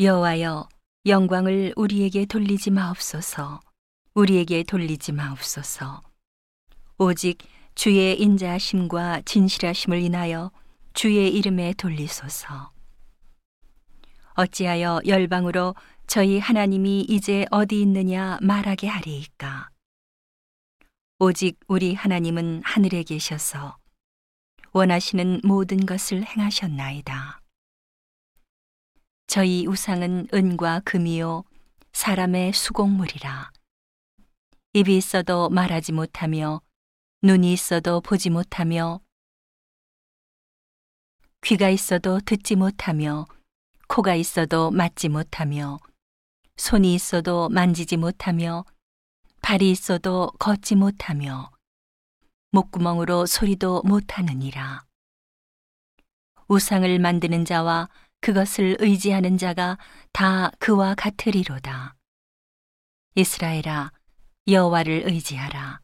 여호와여 영광을 우리에게 돌리지 마옵소서. 우리에게 돌리지 마옵소서. 오직 주의 인자하심과 진실하심을 인하여 주의 이름에 돌리소서. 어찌하여 열방으로 저희 하나님이 이제 어디 있느냐 말하게 하리이까? 오직 우리 하나님은 하늘에 계셔서 원하시는 모든 것을 행하셨나이다. 저희 우상은 은과 금이요 사람의 수공물이라 입이 있어도 말하지 못하며 눈이 있어도 보지 못하며 귀가 있어도 듣지 못하며 코가 있어도 맞지 못하며 손이 있어도 만지지 못하며 발이 있어도 걷지 못하며 목구멍으로 소리도 못하느니라. 우상을 만드는 자와 그것을 의지하는 자가 다 그와 같으리로다. 이스라엘아, 여호와를 의지하라.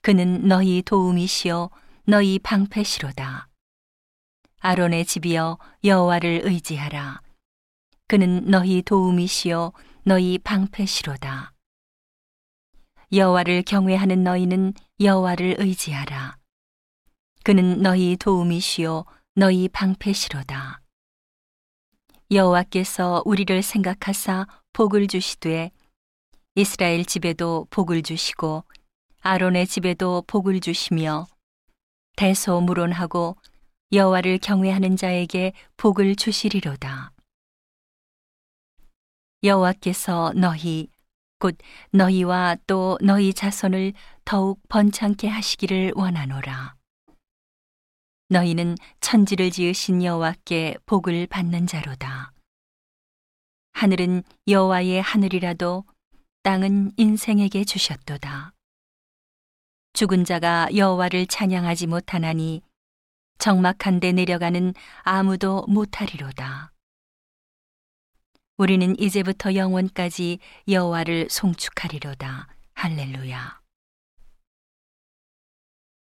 그는 너희 도움이시요 너희 방패시로다. 아론의 집이여 여호와를 의지하라. 그는 너희 도움이시요 너희 방패시로다. 여호와를 경외하는 너희는 여호와를 의지하라. 그는 너희 도움이시요 너희 방패시로다. 여호와께서 우리를 생각하사 복을 주시되 이스라엘 집에도 복을 주시고 아론의 집에도 복을 주시며 대소무론하고 여호와를 경외하는 자에게 복을 주시리로다. 여호와께서 너희 곧 너희와 또 너희 자손을 더욱 번창케 하시기를 원하노라. 너희는 천지를 지으신 여호와께 복을 받는 자로다. 하늘은 여호와의 하늘이라도 땅은 인생에게 주셨도다. 죽은 자가 여호와를 찬양하지 못하나니 적막한 데 내려가는 아무도 못하리로다. 우리는 이제부터 영원까지 여호와를 송축하리로다. 할렐루야.